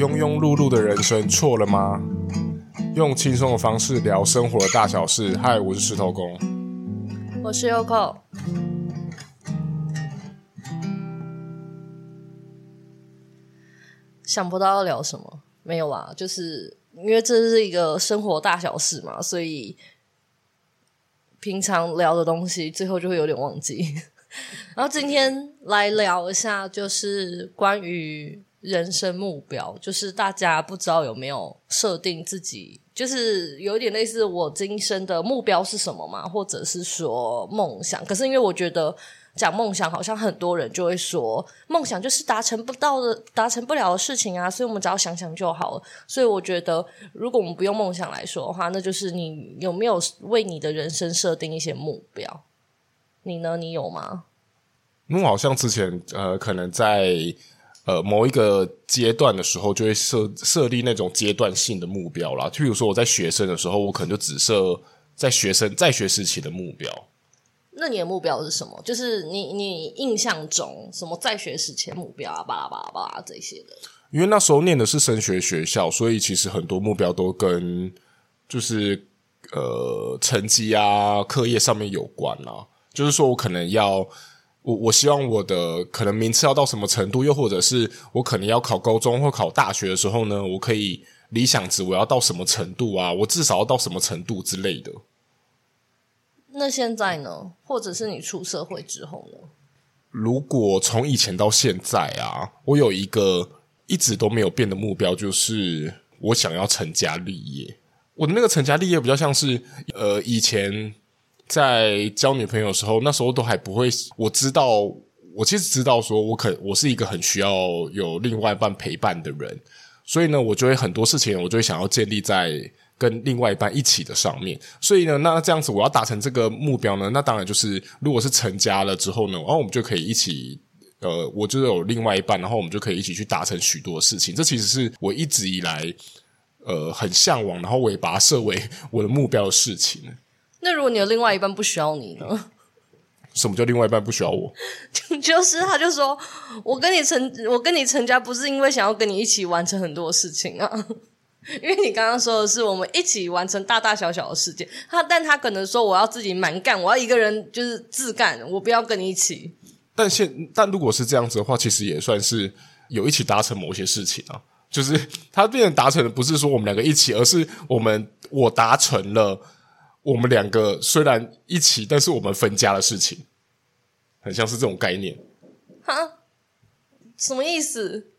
庸庸碌碌的人生错了吗？用轻松的方式聊生活的大小事。嗨，我是石头公，我是 Yoko。想不到要聊什么，没有啦，就是因为这是一个生活大小事嘛，所以平常聊的东西最后就会有点忘记。然后今天来聊一下，就是关于人生目标，就是大家不知道有没有设定自己，就是有点类似我今生的目标是什么嘛，或者是说梦想。可是因为我觉得讲梦想，好像很多人就会说梦想就是达成不到的、达成不了的事情啊，所以我们只要想想就好了。所以我觉得，如果我们不用梦想来说的话，那就是你有没有为你的人生设定一些目标？你呢？你有吗？因为好像之前呃，可能在呃某一个阶段的时候，就会设设立那种阶段性的目标啦。就比如说我在学生的时候，我可能就只设在学生在学时期的目标。那你的目标是什么？就是你你印象中什么在学时期的目标啊，巴拉巴拉巴拉这些的。因为那时候念的是升学学校，所以其实很多目标都跟就是呃成绩啊、课业上面有关啊。就是说我可能要，我我希望我的可能名次要到什么程度，又或者是我可能要考高中或考大学的时候呢，我可以理想值我要到什么程度啊？我至少要到什么程度之类的。那现在呢？或者是你出社会之后呢？如果从以前到现在啊，我有一个一直都没有变的目标，就是我想要成家立业。我的那个成家立业比较像是，呃，以前。在交女朋友的时候，那时候都还不会。我知道，我其实知道，说我可我是一个很需要有另外一半陪伴的人，所以呢，我就会很多事情，我就会想要建立在跟另外一半一起的上面。所以呢，那这样子，我要达成这个目标呢，那当然就是，如果是成家了之后呢，然后我们就可以一起，呃，我就有另外一半，然后我们就可以一起去达成许多事情。这其实是我一直以来，呃，很向往，然后我也把它设为我的目标的事情。那如果你的另外一半不需要你呢？什么叫另外一半不需要我？就是他就说，我跟你成，我跟你成家不是因为想要跟你一起完成很多事情啊，因为你刚刚说的是我们一起完成大大小小的事件。他但他可能说我要自己蛮干，我要一个人就是自干，我不要跟你一起。但现但如果是这样子的话，其实也算是有一起达成某些事情啊。就是他变成达成的不是说我们两个一起，而是我们我达成了。我们两个虽然一起，但是我们分家的事情，很像是这种概念。哈？什么意思？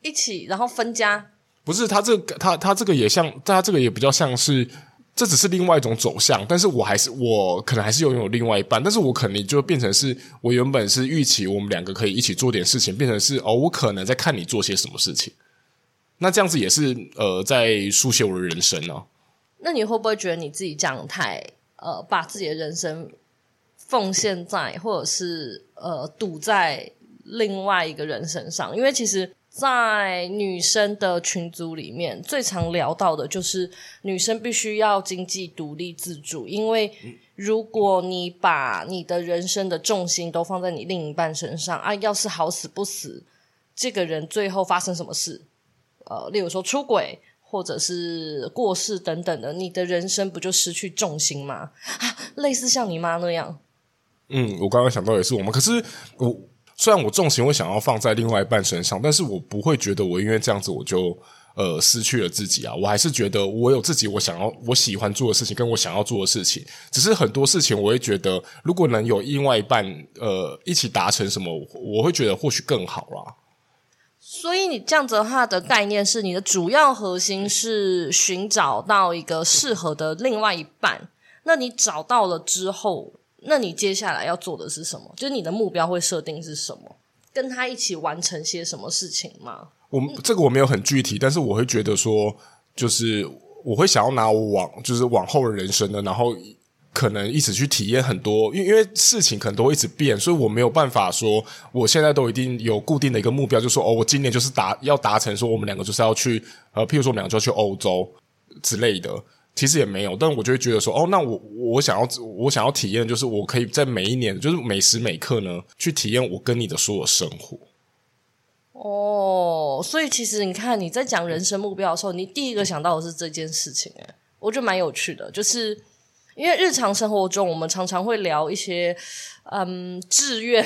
一起然后分家？不是他这个，他他这个也像，他这个也比较像是，这只是另外一种走向。但是我还是我可能还是拥有另外一半，但是我可能就变成是我原本是预期我们两个可以一起做点事情，变成是哦，我可能在看你做些什么事情。那这样子也是呃，在书写我的人生呢、啊。那你会不会觉得你自己这样太呃，把自己的人生奉献在，或者是呃，赌在另外一个人身上？因为其实，在女生的群组里面，最常聊到的就是女生必须要经济独立自主。因为如果你把你的人生的重心都放在你另一半身上啊，要是好死不死，这个人最后发生什么事，呃，例如说出轨。或者是过世等等的，你的人生不就失去重心吗？啊，类似像你妈那样。嗯，我刚刚想到也是我们。可是我虽然我重心会想要放在另外一半身上，但是我不会觉得我因为这样子我就呃失去了自己啊。我还是觉得我有自己我想要我喜欢做的事情，跟我想要做的事情。只是很多事情我会觉得，如果能有另外一半呃一起达成什么，我会觉得或许更好啦。所以你这样子的话的概念是，你的主要核心是寻找到一个适合的另外一半。那你找到了之后，那你接下来要做的是什么？就是你的目标会设定是什么？跟他一起完成些什么事情吗？我这个我没有很具体，但是我会觉得说，就是我会想要拿我往就是往后的人生呢，然后。可能一直去体验很多，因为因为事情可能都会一直变，所以我没有办法说我现在都一定有固定的一个目标，就说哦，我今年就是达要达成，说我们两个就是要去呃，譬如说我们两个就要去欧洲之类的，其实也没有，但我就会觉得说哦，那我我想要我想要体验，就是我可以在每一年，就是每时每刻呢，去体验我跟你的所有生活。哦，所以其实你看你在讲人生目标的时候，你第一个想到的是这件事情，诶，我觉得蛮有趣的，就是因为日常生活中我们常常会聊一些嗯志愿。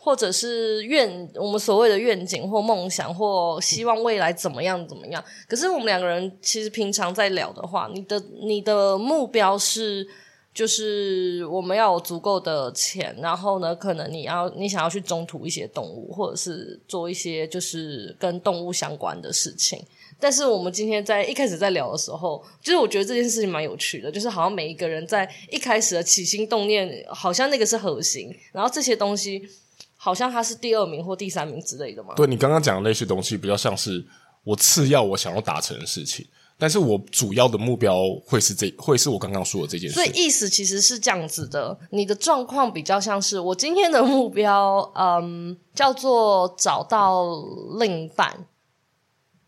或者是愿我们所谓的愿景或梦想或希望未来怎么样怎么样？可是我们两个人其实平常在聊的话，你的你的目标是就是我们要有足够的钱，然后呢，可能你要你想要去中途一些动物，或者是做一些就是跟动物相关的事情。但是我们今天在一开始在聊的时候，就是我觉得这件事情蛮有趣的，就是好像每一个人在一开始的起心动念，好像那个是核心，然后这些东西好像它是第二名或第三名之类的嘛。对，你刚刚讲的那些东西，比较像是我次要我想要达成的事情，但是我主要的目标会是这，会是我刚刚说的这件事。所以意思其实是这样子的，你的状况比较像是我今天的目标，嗯，叫做找到另一半。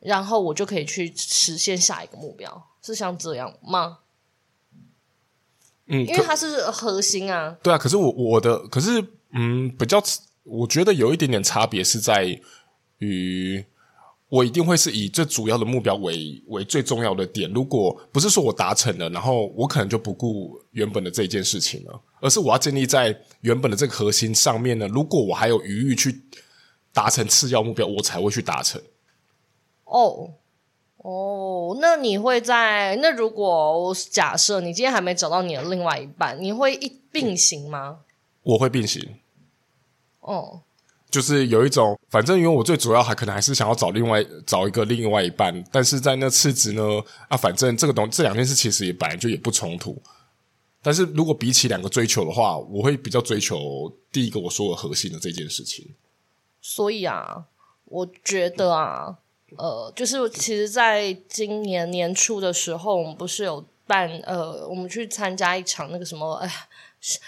然后我就可以去实现下一个目标，是像这样吗？嗯，因为它是核心啊。对啊，可是我我的可是嗯，比较我觉得有一点点差别是在于，我一定会是以最主要的目标为为最重要的点。如果不是说我达成了，然后我可能就不顾原本的这件事情了，而是我要建立在原本的这个核心上面呢。如果我还有余裕去达成次要目标，我才会去达成。哦，哦，那你会在那如果我假设你今天还没找到你的另外一半，你会一并行吗？我会并行。哦，就是有一种，反正因为我最主要还可能还是想要找另外找一个另外一半，但是在那次之呢，啊，反正这个东这两件事其实也本来就也不冲突。但是如果比起两个追求的话，我会比较追求第一个我说的核心的这件事情。所以啊，我觉得啊。呃，就是其实，在今年年初的时候，我们不是有办呃，我们去参加一场那个什么，哎，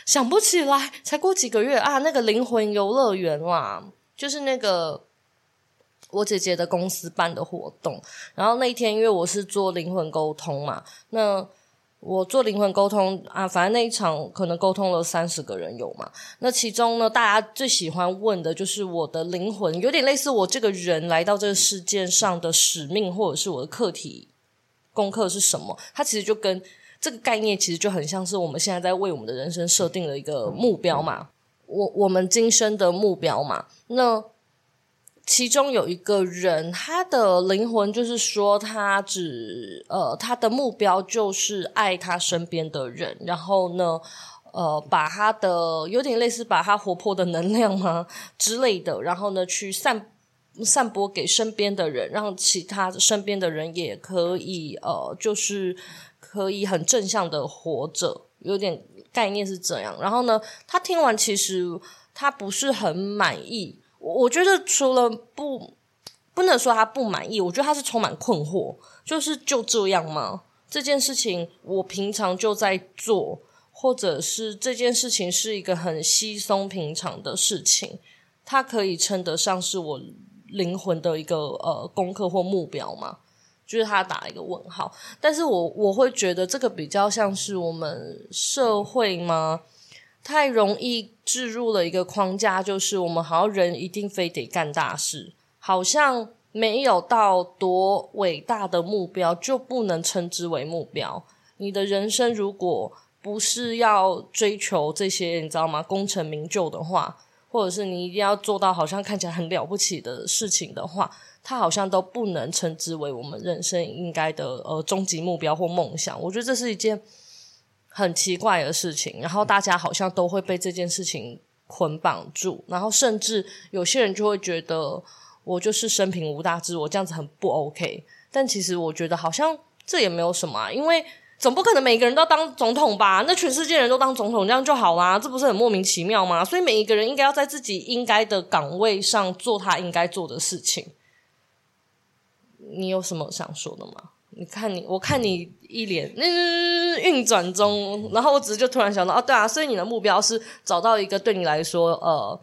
想不起来，才过几个月啊，那个灵魂游乐园啦，就是那个我姐姐的公司办的活动。然后那一天，因为我是做灵魂沟通嘛，那。我做灵魂沟通啊，反正那一场可能沟通了三十个人有嘛。那其中呢，大家最喜欢问的就是我的灵魂，有点类似我这个人来到这个世界上的使命，或者是我的课题功课是什么？它其实就跟这个概念其实就很像是我们现在在为我们的人生设定了一个目标嘛，我我们今生的目标嘛。那其中有一个人，他的灵魂就是说，他只呃，他的目标就是爱他身边的人，然后呢，呃，把他的有点类似把他活泼的能量吗之类的，然后呢，去散散播给身边的人，让其他身边的人也可以呃，就是可以很正向的活着，有点概念是这样。然后呢，他听完其实他不是很满意。我我觉得除了不不能说他不满意，我觉得他是充满困惑，就是就这样吗？这件事情我平常就在做，或者是这件事情是一个很稀松平常的事情，它可以称得上是我灵魂的一个呃功课或目标吗？就是他打一个问号，但是我我会觉得这个比较像是我们社会吗？太容易置入了一个框架，就是我们好像人一定非得干大事，好像没有到多伟大的目标就不能称之为目标。你的人生如果不是要追求这些，你知道吗？功成名就的话，或者是你一定要做到好像看起来很了不起的事情的话，它好像都不能称之为我们人生应该的呃终极目标或梦想。我觉得这是一件。很奇怪的事情，然后大家好像都会被这件事情捆绑住，然后甚至有些人就会觉得我就是生平无大志，我这样子很不 OK。但其实我觉得好像这也没有什么啊，因为总不可能每个人都当总统吧？那全世界人都当总统这样就好啦，这不是很莫名其妙吗？所以每一个人应该要在自己应该的岗位上做他应该做的事情。你有什么想说的吗？你看你，我看你一脸嗯运转中，然后我只是就突然想到，哦，对啊，所以你的目标是找到一个对你来说呃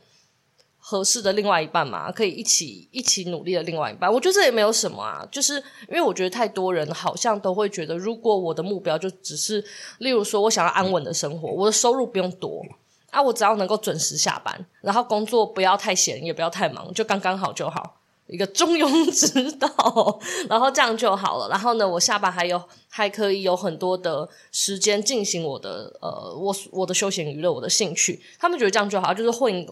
合适的另外一半嘛，可以一起一起努力的另外一半。我觉得这也没有什么啊，就是因为我觉得太多人好像都会觉得，如果我的目标就只是，例如说我想要安稳的生活，我的收入不用多啊，我只要能够准时下班，然后工作不要太闲，也不要太忙，就刚刚好就好。一个中庸之道，然后这样就好了。然后呢，我下班还有还可以有很多的时间进行我的呃，我我的休闲娱乐，我的兴趣。他们觉得这样就好，就是混，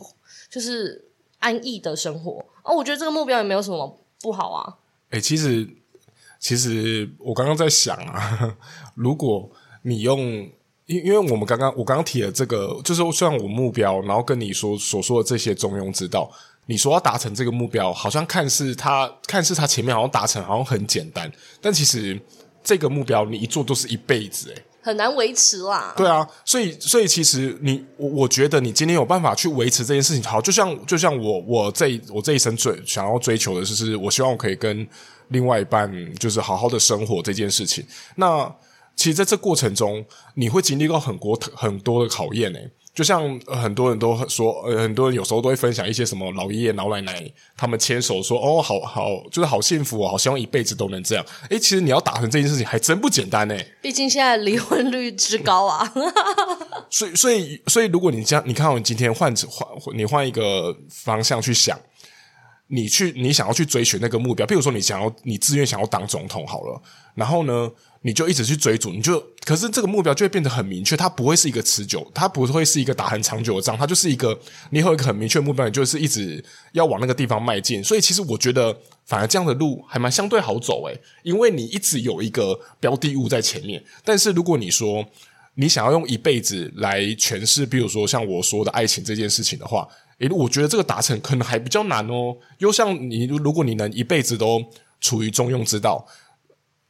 就是安逸的生活。哦，我觉得这个目标也没有什么不好啊。哎、其实其实我刚刚在想啊，如果你用。因因为我们刚刚我刚刚提了这个，就是虽然我目标，然后跟你说所说的这些中庸之道，你说要达成这个目标，好像看似他看似他前面好像达成好像很简单，但其实这个目标你一做都是一辈子，诶，很难维持啦。对啊，所以所以其实你我我觉得你今天有办法去维持这件事情，好，就像就像我我这我这一生最想要追求的就是，我希望我可以跟另外一半就是好好的生活这件事情，那。其实，在这过程中，你会经历过很多很多的考验诶。就像很多人都说，呃，很多人有时候都会分享一些什么老爷爷老奶奶他们牵手说，哦，好好，就是好幸福哦，好希望一辈子都能这样。诶，其实你要达成这件事情还真不简单呢。毕竟现在离婚率之高啊。所以，所以，所以，如果你这样，你看，我今天换换，你换一个方向去想，你去，你想要去追寻那个目标，比如说你想要，你自愿想要当总统好了，然后呢？你就一直去追逐，你就可是这个目标就会变得很明确，它不会是一个持久，它不会是一个打很长久的仗，它就是一个你有一个很明确的目标，你就是一直要往那个地方迈进。所以其实我觉得，反而这样的路还蛮相对好走诶，因为你一直有一个标的物在前面。但是如果你说你想要用一辈子来诠释，比如说像我说的爱情这件事情的话，诶，我觉得这个达成可能还比较难哦。又像你，如果你能一辈子都处于中庸之道。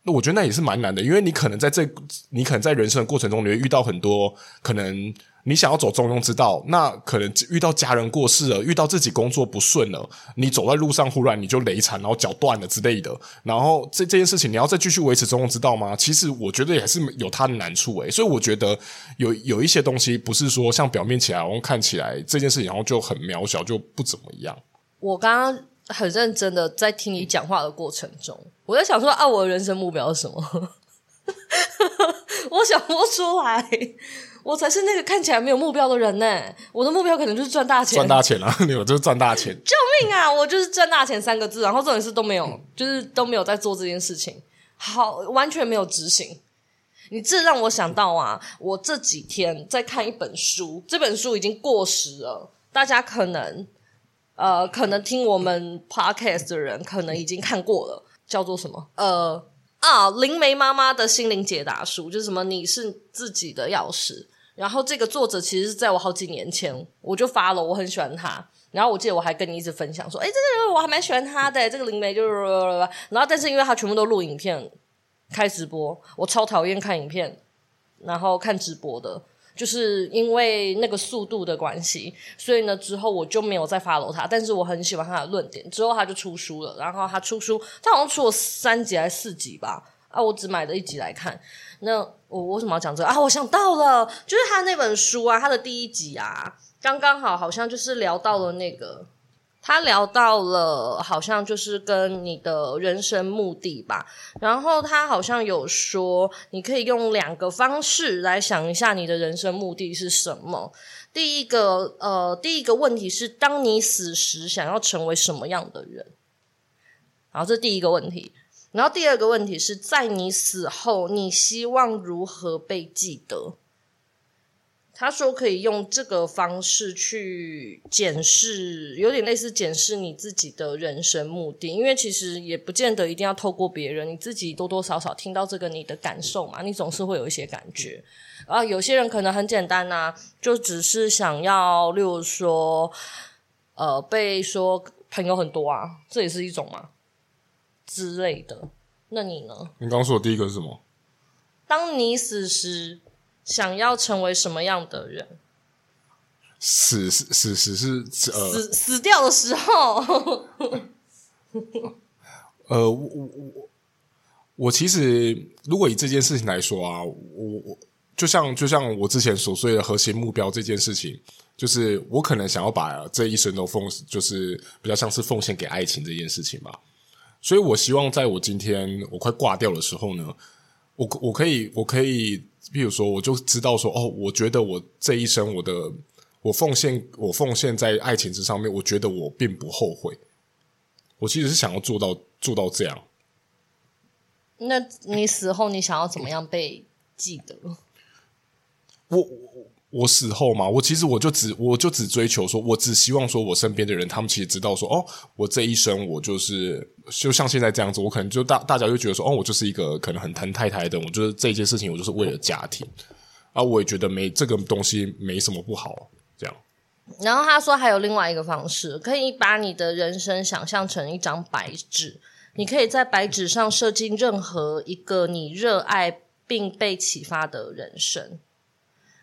那我觉得那也是蛮难的，因为你可能在这，你可能在人生的过程中，你会遇到很多可能你想要走中庸之道，那可能遇到家人过世了，遇到自己工作不顺了，你走在路上忽然你就雷惨，然后脚断了之类的，然后这这件事情你要再继续维持中庸之道吗？其实我觉得也是有它的难处诶，所以我觉得有有一些东西不是说像表面起来，然后看起来这件事情然后就很渺小，就不怎么样。我刚刚。很认真的在听你讲话的过程中，我在想说啊，我的人生目标是什么？我想不出来，我才是那个看起来没有目标的人呢。我的目标可能就是赚大钱，赚大钱啊！你有就是赚大钱，救命啊！我就是赚大钱三个字，然后这种事都没有，就是都没有在做这件事情，好，完全没有执行。你这让我想到啊，我这几天在看一本书，这本书已经过时了，大家可能。呃，可能听我们 podcast 的人可能已经看过了，叫做什么？呃啊，灵媒妈妈的心灵解答书，就是什么你是自己的钥匙。然后这个作者其实是在我好几年前我就发了，我很喜欢他。然后我记得我还跟你一直分享说，诶，这个我还蛮喜欢他的，这个灵媒就是，然后但是因为他全部都录影片开直播，我超讨厌看影片，然后看直播的。就是因为那个速度的关系，所以呢，之后我就没有再 follow 他。但是我很喜欢他的论点。之后他就出书了，然后他出书，他好像出了三集还是四集吧？啊，我只买了一集来看。那我为什么要讲这个啊？我想到了，就是他那本书啊，他的第一集啊，刚刚好好像就是聊到了那个。他聊到了，好像就是跟你的人生目的吧。然后他好像有说，你可以用两个方式来想一下你的人生目的是什么。第一个，呃，第一个问题是，当你死时想要成为什么样的人？然后这第一个问题。然后第二个问题是在你死后，你希望如何被记得？他说可以用这个方式去检视，有点类似检视你自己的人生目的，因为其实也不见得一定要透过别人，你自己多多少少听到这个你的感受嘛，你总是会有一些感觉。啊，有些人可能很简单呐，就只是想要，例如说，呃，被说朋友很多啊，这也是一种嘛之类的。那你呢？你刚刚说的第一个是什么？当你死时。想要成为什么样的人？死死死死是呃死死掉的时候。呃，我我我我其实如果以这件事情来说啊，我我就像就像我之前所说的核心目标这件事情，就是我可能想要把这一生都奉，就是比较像是奉献给爱情这件事情吧。所以我希望在我今天我快挂掉的时候呢，我我可以我可以。比如说，我就知道说，哦，我觉得我这一生，我的我奉献，我奉献在爱情之上面，我觉得我并不后悔。我其实是想要做到做到这样。那你死后你想要怎么样被记得？我我我死后嘛，我其实我就只我就只追求说，我只希望说我身边的人，他们其实知道说，哦，我这一生我就是就像现在这样子，我可能就大大家就觉得说，哦，我就是一个可能很疼太太的，我就是这件事情，我就是为了家庭，啊，我也觉得没这个东西没什么不好，这样。然后他说还有另外一个方式，可以把你的人生想象成一张白纸。你可以在白纸上设计任何一个你热爱并被启发的人生。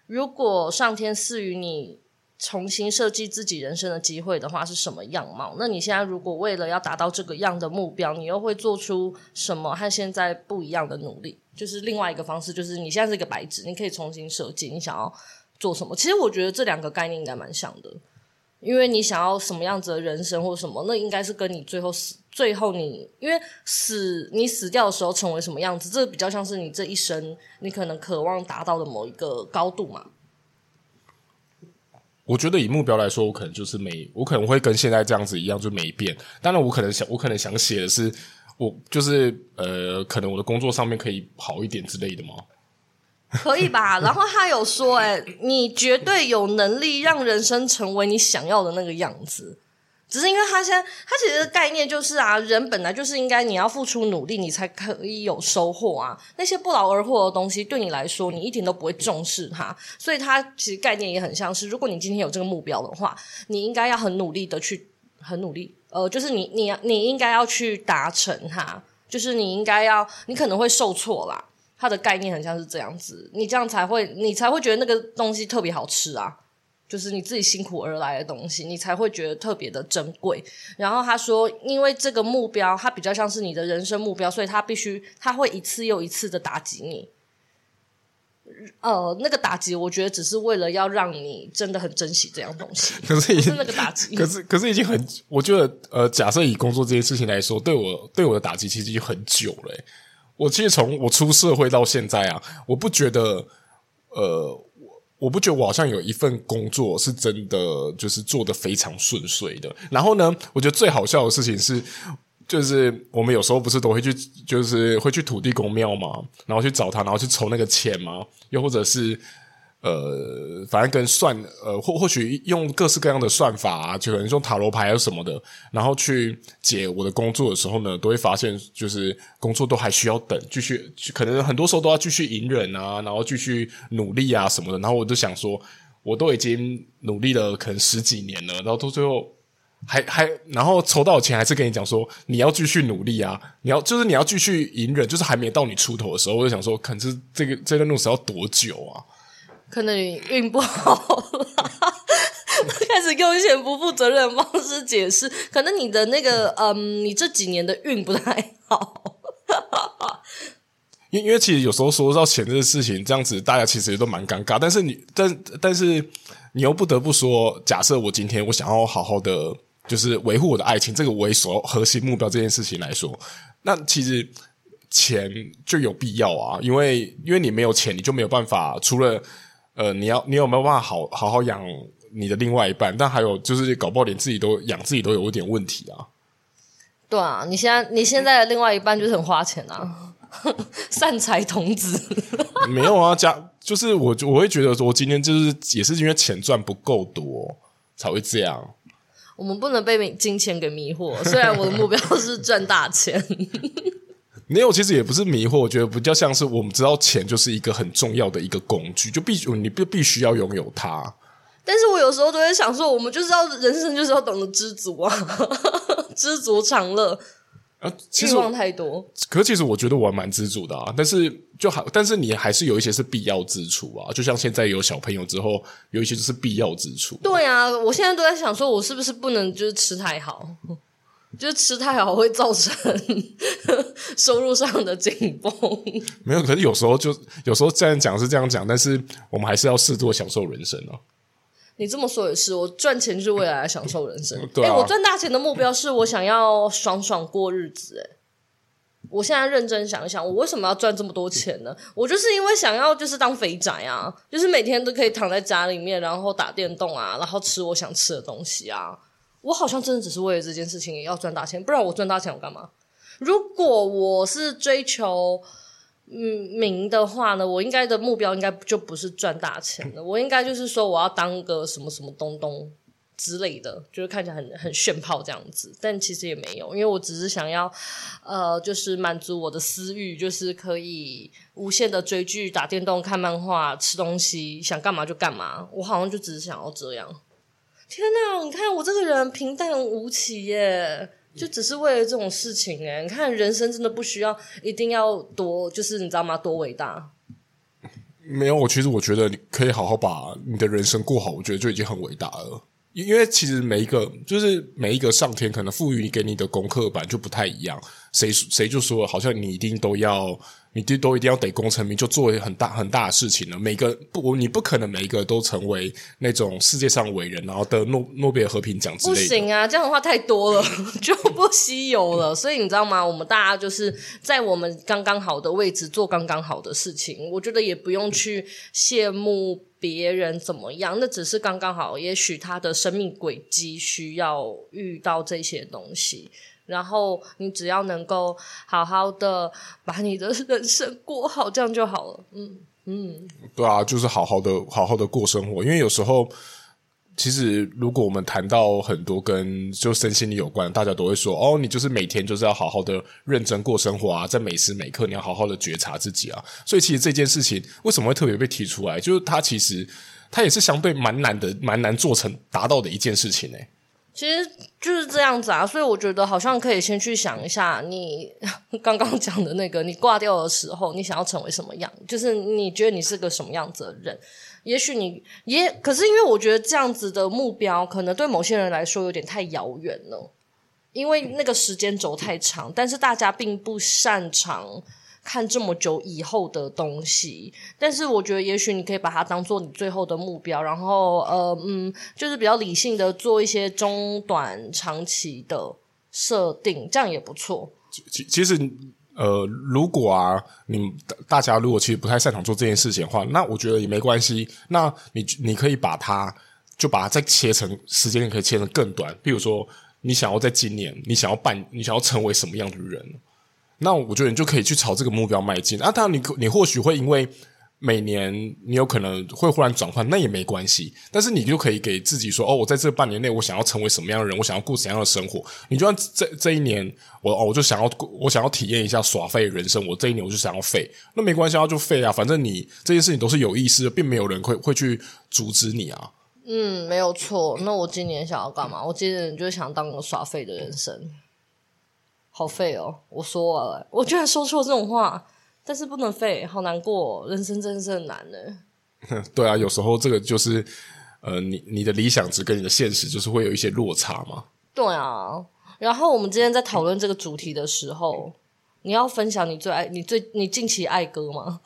如果上天赐予你重新设计自己人生的机会的话，是什么样貌？那你现在如果为了要达到这个样的目标，你又会做出什么和现在不一样的努力？就是另外一个方式，就是你现在是一个白纸，你可以重新设计你想要做什么。其实我觉得这两个概念应该蛮像的。因为你想要什么样子的人生或什么，那应该是跟你最后死，最后你因为死，你死掉的时候成为什么样子，这比较像是你这一生你可能渴望达到的某一个高度嘛。我觉得以目标来说，我可能就是没，我可能会跟现在这样子一样，就没变。当然，我可能想，我可能想写的是，我就是呃，可能我的工作上面可以好一点之类的嘛。可以吧？然后他有说、欸，诶你绝对有能力让人生成为你想要的那个样子。只是因为他现在，他其实的概念就是啊，人本来就是应该你要付出努力，你才可以有收获啊。那些不劳而获的东西，对你来说，你一点都不会重视它。所以，他其实概念也很像是，如果你今天有这个目标的话，你应该要很努力的去，很努力，呃，就是你你你应该要去达成它，就是你应该要，你可能会受挫啦。它的概念很像是这样子，你这样才会，你才会觉得那个东西特别好吃啊，就是你自己辛苦而来的东西，你才会觉得特别的珍贵。然后他说，因为这个目标，它比较像是你的人生目标，所以它必须，它会一次又一次的打击你。呃，那个打击，我觉得只是为了要让你真的很珍惜这样东西。可是已经是那个打击，可是可是已经很，我觉得呃，假设以工作这件事情来说，对我对我的打击其实已经很久了欸。我其实从我出社会到现在啊，我不觉得，呃，我我不觉得我好像有一份工作是真的就是做得非常顺遂的。然后呢，我觉得最好笑的事情是，就是我们有时候不是都会去，就是会去土地公庙嘛，然后去找他，然后去筹那个钱嘛，又或者是。呃，反正跟算呃，或或许用各式各样的算法啊，就可能用塔罗牌啊什么的，然后去解我的工作的时候呢，都会发现就是工作都还需要等，继续可能很多时候都要继续隐忍啊，然后继续努力啊什么的。然后我就想说，我都已经努力了可能十几年了，然后到最后还还，然后筹到钱还是跟你讲说你要继续努力啊，你要就是你要继续隐忍，就是还没到你出头的时候，我就想说，可能是这个这段路是要多久啊？可能你运不好了，开始用一些不负责任的方式解释。可能你的那个，嗯，你这几年的运不太好。因因为其实有时候说到钱这个事情，这样子大家其实也都蛮尴尬。但是你，但但是你又不得不说，假设我今天我想要好好的，就是维护我的爱情，这个为所核心目标这件事情来说，那其实钱就有必要啊。因为因为你没有钱，你就没有办法除了。呃，你要你有没有办法好好好养你的另外一半？但还有就是，搞不好连自己都养自己都有一点问题啊。对啊，你现在你现在的另外一半就是很花钱啊，善财童子。没有啊，家就是我我会觉得说，今天就是也是因为钱赚不够多才会这样。我们不能被金钱给迷惑，虽然我的目标是赚大钱。没有，其实也不是迷惑，我觉得比较像是我们知道钱就是一个很重要的一个工具，就必须你必必须要拥有它。但是我有时候都会想说，我们就是要人生就是要懂得知足啊，知足常乐。啊，其实希望太多。可是其实我觉得我还蛮知足的啊，但是就好，但是你还是有一些是必要支出啊，就像现在有小朋友之后，有一些就是必要支出。对啊，我现在都在想说，我是不是不能就是吃太好。就是吃太好会造成收入上的紧绷。没有，可是有时候就有时候这样讲是这样讲，但是我们还是要适度享受人生哦。你这么说也是，我赚钱就是为了来享受人生。对啊，欸，我赚大钱的目标是我想要爽爽过日子。哎，我现在认真想一想，我为什么要赚这么多钱呢？我就是因为想要就是当肥宅啊，就是每天都可以躺在家里面，然后打电动啊，然后吃我想吃的东西啊。我好像真的只是为了这件事情也要赚大钱，不然我赚大钱我干嘛？如果我是追求嗯名的话呢，我应该的目标应该就不是赚大钱了，我应该就是说我要当个什么什么东东之类的，就是看起来很很炫炮这样子。但其实也没有，因为我只是想要呃，就是满足我的私欲，就是可以无限的追剧、打电动、看漫画、吃东西，想干嘛就干嘛。我好像就只是想要这样。天哪！你看我这个人平淡无奇耶，就只是为了这种事情耶。你看人生真的不需要一定要多，就是你知道吗？多伟大？没有，我其实我觉得你可以好好把你的人生过好，我觉得就已经很伟大了。因为其实每一个就是每一个上天可能赋予你给你的功课版就不太一样，谁谁就说好像你一定都要。你都都一定要得功成名就，做很大很大的事情了。每个不，你不可能每一个都成为那种世界上伟人，然后得诺诺贝尔和平奖之类的。不行啊，这样的话太多了，就不稀有了。所以你知道吗？我们大家就是在我们刚刚好的位置做刚刚好的事情。我觉得也不用去羡慕别人怎么样，那只是刚刚好。也许他的生命轨迹需要遇到这些东西。然后你只要能够好好的把你的人生过好，这样就好了。嗯嗯，对啊，就是好好的好好的过生活。因为有时候，其实如果我们谈到很多跟就身心灵有关，大家都会说：“哦，你就是每天就是要好好的认真过生活啊，在每时每刻你要好好的觉察自己啊。”所以其实这件事情为什么会特别被提出来？就是它其实它也是相对蛮难的，蛮难做成达到的一件事情呢。其实就是这样子啊，所以我觉得好像可以先去想一下，你 刚刚讲的那个，你挂掉的时候，你想要成为什么样？就是你觉得你是个什么样子的人？也许你也，可是因为我觉得这样子的目标，可能对某些人来说有点太遥远了，因为那个时间轴太长，但是大家并不擅长。看这么久以后的东西，但是我觉得也许你可以把它当做你最后的目标，然后呃嗯，就是比较理性的做一些中短长期的设定，这样也不错。其其实呃，如果啊，你大家如果其实不太擅长做这件事情的话，那我觉得也没关系。那你你可以把它就把它再切成时间，可以切成更短。比如说，你想要在今年，你想要办，你想要成为什么样的人？那我觉得你就可以去朝这个目标迈进啊！当然，你你或许会因为每年你有可能会忽然转换，那也没关系。但是你就可以给自己说：哦，我在这半年内，我想要成为什么样的人？我想要过怎样的生活？你就算这这一年，我哦，我就想要我想要体验一下耍废人生。我这一年我就想要废，那没关系啊，就废啊！反正你这件事情都是有意思的，并没有人会会去阻止你啊。嗯，没有错。那我今年想要干嘛？我今年就想当个耍废的人生。好废哦！我说了，我居然说出了这种话，但是不能废，好难过，人生真的是很难呢。对啊，有时候这个就是，呃，你你的理想值跟你的现实就是会有一些落差嘛。对啊，然后我们今天在讨论这个主题的时候，你要分享你最爱、你最你近期爱歌吗？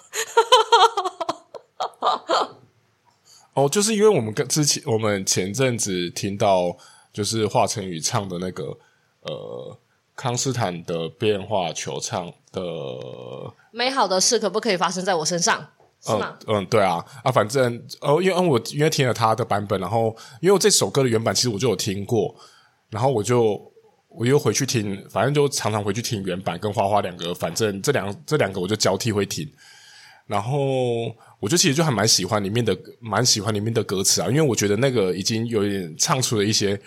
哦，就是因为我们跟之前我们前阵子听到，就是华晨宇唱的那个，呃。康斯坦的变化球唱的美好的事可不可以发生在我身上？是吗？嗯，嗯，对啊，啊，反正哦，因为我因为听了他的版本，然后因为我这首歌的原版其实我就有听过，然后我就我又回去听，反正就常常回去听原版跟花花两个，反正这两这两个我就交替会听，然后我就其实就还蛮喜欢里面的，蛮喜欢里面的歌词啊，因为我觉得那个已经有一点唱出了一些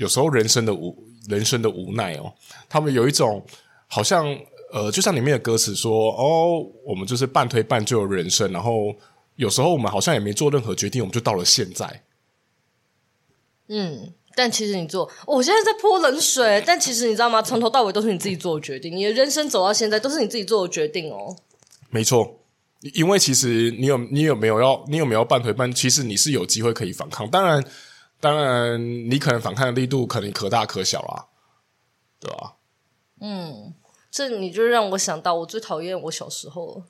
有时候人生的无。人生的无奈哦，他们有一种好像呃，就像里面的歌词说哦，我们就是半推半就的人生，然后有时候我们好像也没做任何决定，我们就到了现在。嗯，但其实你做，哦，我现在在泼冷水，但其实你知道吗？从头到尾都是你自己做的决定，你的人生走到现在都是你自己做的决定哦。没错，因为其实你有你有没有要你有没有半推半，其实你是有机会可以反抗，当然。当然，你可能反抗的力度可能可大可小啊，对吧？嗯，这你就让我想到我最讨厌我小时候，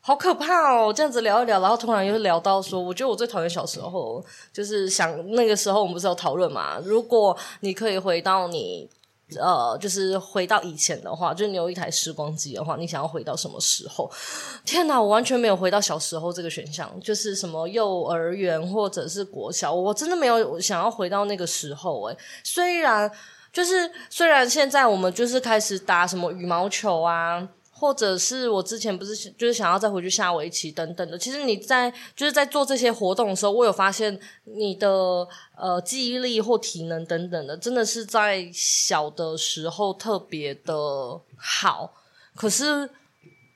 好可怕哦！这样子聊一聊，然后突然又聊到说，我觉得我最讨厌小时候，就是想那个时候我们不是有讨论嘛？如果你可以回到你呃，就是回到以前的话，就是你有一台时光机的话，你想要回到什么时候？天哪，我完全没有回到小时候这个选项，就是什么幼儿园或者是国小，我真的没有想要回到那个时候。诶，虽然就是虽然现在我们就是开始打什么羽毛球啊。或者是我之前不是就是想要再回去下围棋等等的，其实你在就是在做这些活动的时候，我有发现你的呃记忆力或体能等等的，真的是在小的时候特别的好。可是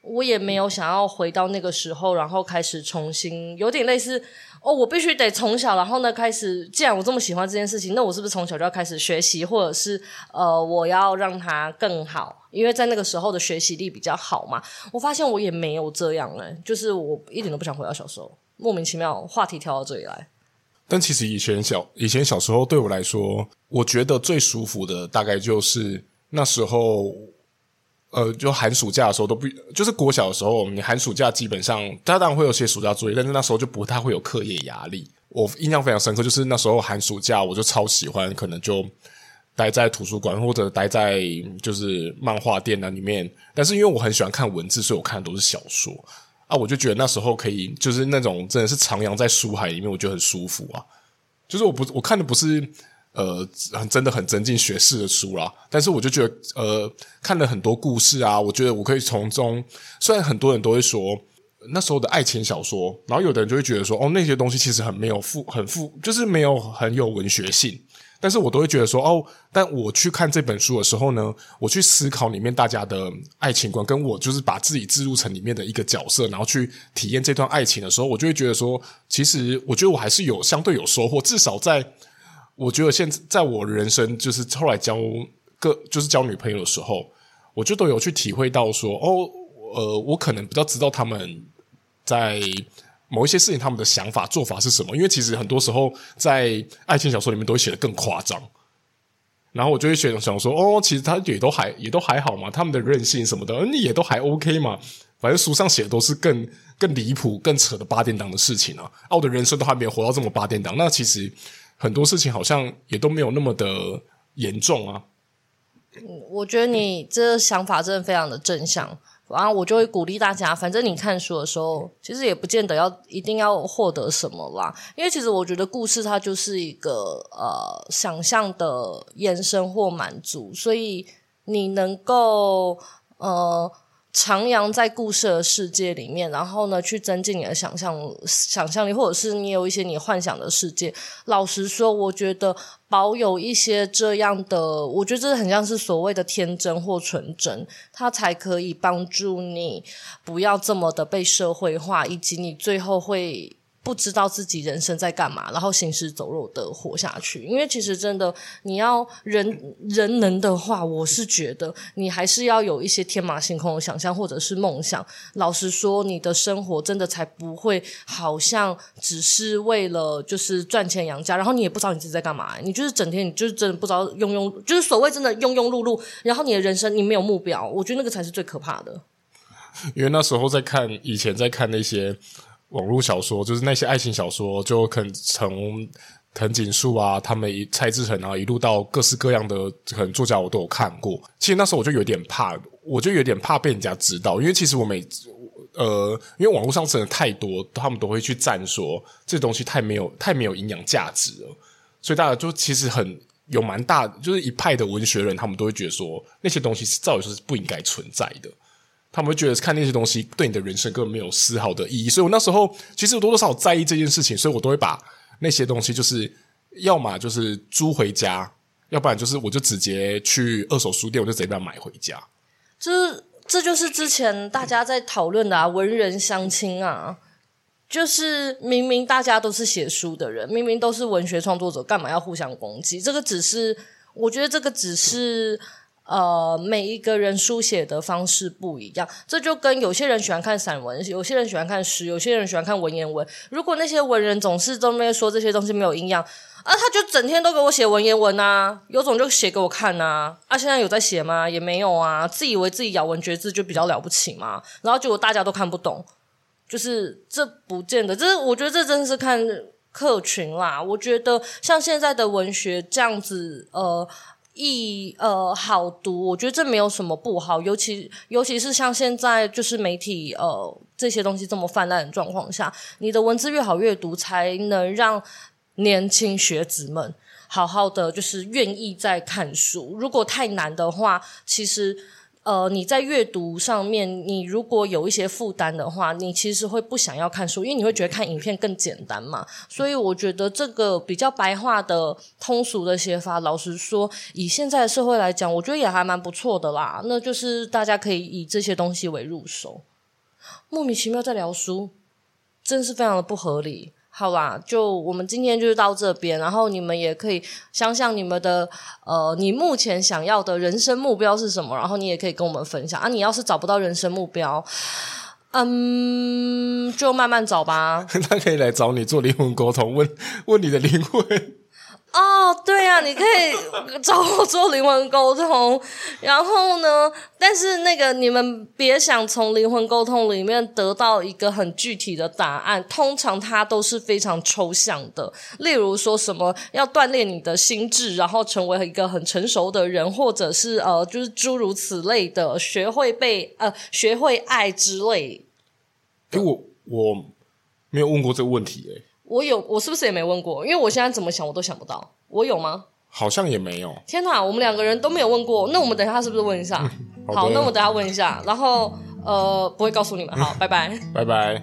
我也没有想要回到那个时候，然后开始重新有点类似。哦，我必须得从小，然后呢，开始。既然我这么喜欢这件事情，那我是不是从小就要开始学习，或者是呃，我要让它更好？因为在那个时候的学习力比较好嘛。我发现我也没有这样哎，就是我一点都不想回到小时候，莫名其妙话题跳到这里来。但其实以前小以前小时候对我来说，我觉得最舒服的大概就是那时候。呃，就寒暑假的时候都不，就是国小的时候，你寒暑假基本上，他当然会有些暑假作业，但是那时候就不太会有课业压力。我印象非常深刻，就是那时候寒暑假，我就超喜欢，可能就待在图书馆或者待在就是漫画店那里面。但是因为我很喜欢看文字，所以我看的都是小说啊，我就觉得那时候可以，就是那种真的是徜徉在书海里面，我觉得很舒服啊。就是我不，我看的不是。呃，很真的很增进学识的书啦，但是我就觉得，呃，看了很多故事啊，我觉得我可以从中，虽然很多人都会说那时候的爱情小说，然后有的人就会觉得说，哦，那些东西其实很没有富，很富，就是没有很有文学性，但是我都会觉得说，哦，但我去看这本书的时候呢，我去思考里面大家的爱情观，跟我就是把自己置入成里面的一个角色，然后去体验这段爱情的时候，我就会觉得说，其实我觉得我还是有相对有收获，至少在。我觉得现在在我人生，就是后来交个就是交女朋友的时候，我就都有去体会到说，哦，呃，我可能比较知道他们在某一些事情他们的想法做法是什么，因为其实很多时候在爱情小说里面都会写得更夸张，然后我就会想想说，哦，其实他也都还也都还好嘛，他们的任性什么的，你也都还 OK 嘛，反正书上写的都是更更离谱、更扯的八点档的事情啊，啊，我的人生都还没有活到这么八点档，那其实。很多事情好像也都没有那么的严重啊。我觉得你这想法真的非常的正向，然后我就会鼓励大家，反正你看书的时候，其实也不见得要一定要获得什么啦，因为其实我觉得故事它就是一个呃想象的延伸或满足，所以你能够呃。徜徉在故事的世界里面，然后呢，去增进你的想象想象力，或者是你有一些你幻想的世界。老实说，我觉得保有一些这样的，我觉得这很像是所谓的天真或纯真，它才可以帮助你不要这么的被社会化，以及你最后会。不知道自己人生在干嘛，然后行尸走肉的活下去。因为其实真的，你要人人能的话，我是觉得你还是要有一些天马行空的想象或者是梦想。老实说，你的生活真的才不会好像只是为了就是赚钱养家，然后你也不知道你自己在干嘛。你就是整天，你就是真的不知道庸庸，就是所谓真的庸庸碌碌。然后你的人生你没有目标，我觉得那个才是最可怕的。因为那时候在看，以前在看那些。网络小说就是那些爱情小说，就可能从藤井树啊，他们一蔡志恒啊，一路到各式各样的可能作家，我都有看过。其实那时候我就有点怕，我就有点怕被人家知道，因为其实我每呃，因为网络上真的太多，他们都会去赞说这东西太没有太没有营养价值了，所以大家就其实很有蛮大，就是一派的文学人，他们都会觉得说那些东西是照理说是不应该存在的。他们会觉得看那些东西对你的人生根本没有丝毫的意义，所以我那时候其实我多多少少在意这件事情，所以我都会把那些东西就是要么就是租回家，要不然就是我就直接去二手书店，我就直接把它买回家。这这就是之前大家在讨论的啊，文人相亲啊，就是明明大家都是写书的人，明明都是文学创作者，干嘛要互相攻击？这个只是，我觉得这个只是。呃，每一个人书写的方式不一样，这就跟有些人喜欢看散文，有些人喜欢看诗，有些人喜欢看文言文。如果那些文人总是都没说这些东西没有营养，啊，他就整天都给我写文言文啊，有种就写给我看啊。啊，现在有在写吗？也没有啊，自以为自己咬文嚼字就比较了不起嘛，然后结果大家都看不懂，就是这不见得，这是我觉得这真的是看客群啦。我觉得像现在的文学这样子，呃。易呃好读，我觉得这没有什么不好，尤其尤其是像现在就是媒体呃这些东西这么泛滥的状况下，你的文字越好阅读，才能让年轻学子们好好的就是愿意在看书。如果太难的话，其实。呃，你在阅读上面，你如果有一些负担的话，你其实会不想要看书，因为你会觉得看影片更简单嘛。所以我觉得这个比较白话的、通俗的写法，老实说，以现在的社会来讲，我觉得也还蛮不错的啦。那就是大家可以以这些东西为入手。莫名其妙在聊书，真是非常的不合理。好啦，就我们今天就是到这边，然后你们也可以想想你们的呃，你目前想要的人生目标是什么，然后你也可以跟我们分享啊。你要是找不到人生目标，嗯，就慢慢找吧。他可以来找你做灵魂沟通，问问你的灵魂。哦，对啊，你可以找我做灵魂沟通，然后呢，但是那个你们别想从灵魂沟通里面得到一个很具体的答案，通常它都是非常抽象的。例如说什么要锻炼你的心智，然后成为一个很成熟的人，或者是呃，就是诸如此类的，学会被呃，学会爱之类。诶，我我没有问过这个问题诶。我有，我是不是也没问过？因为我现在怎么想，我都想不到。我有吗？好像也没有。天哪，我们两个人都没有问过。那我们等一下是不是问一下？好，好，那我们等一下问一下。然后呃，不会告诉你们。好，拜拜，拜拜。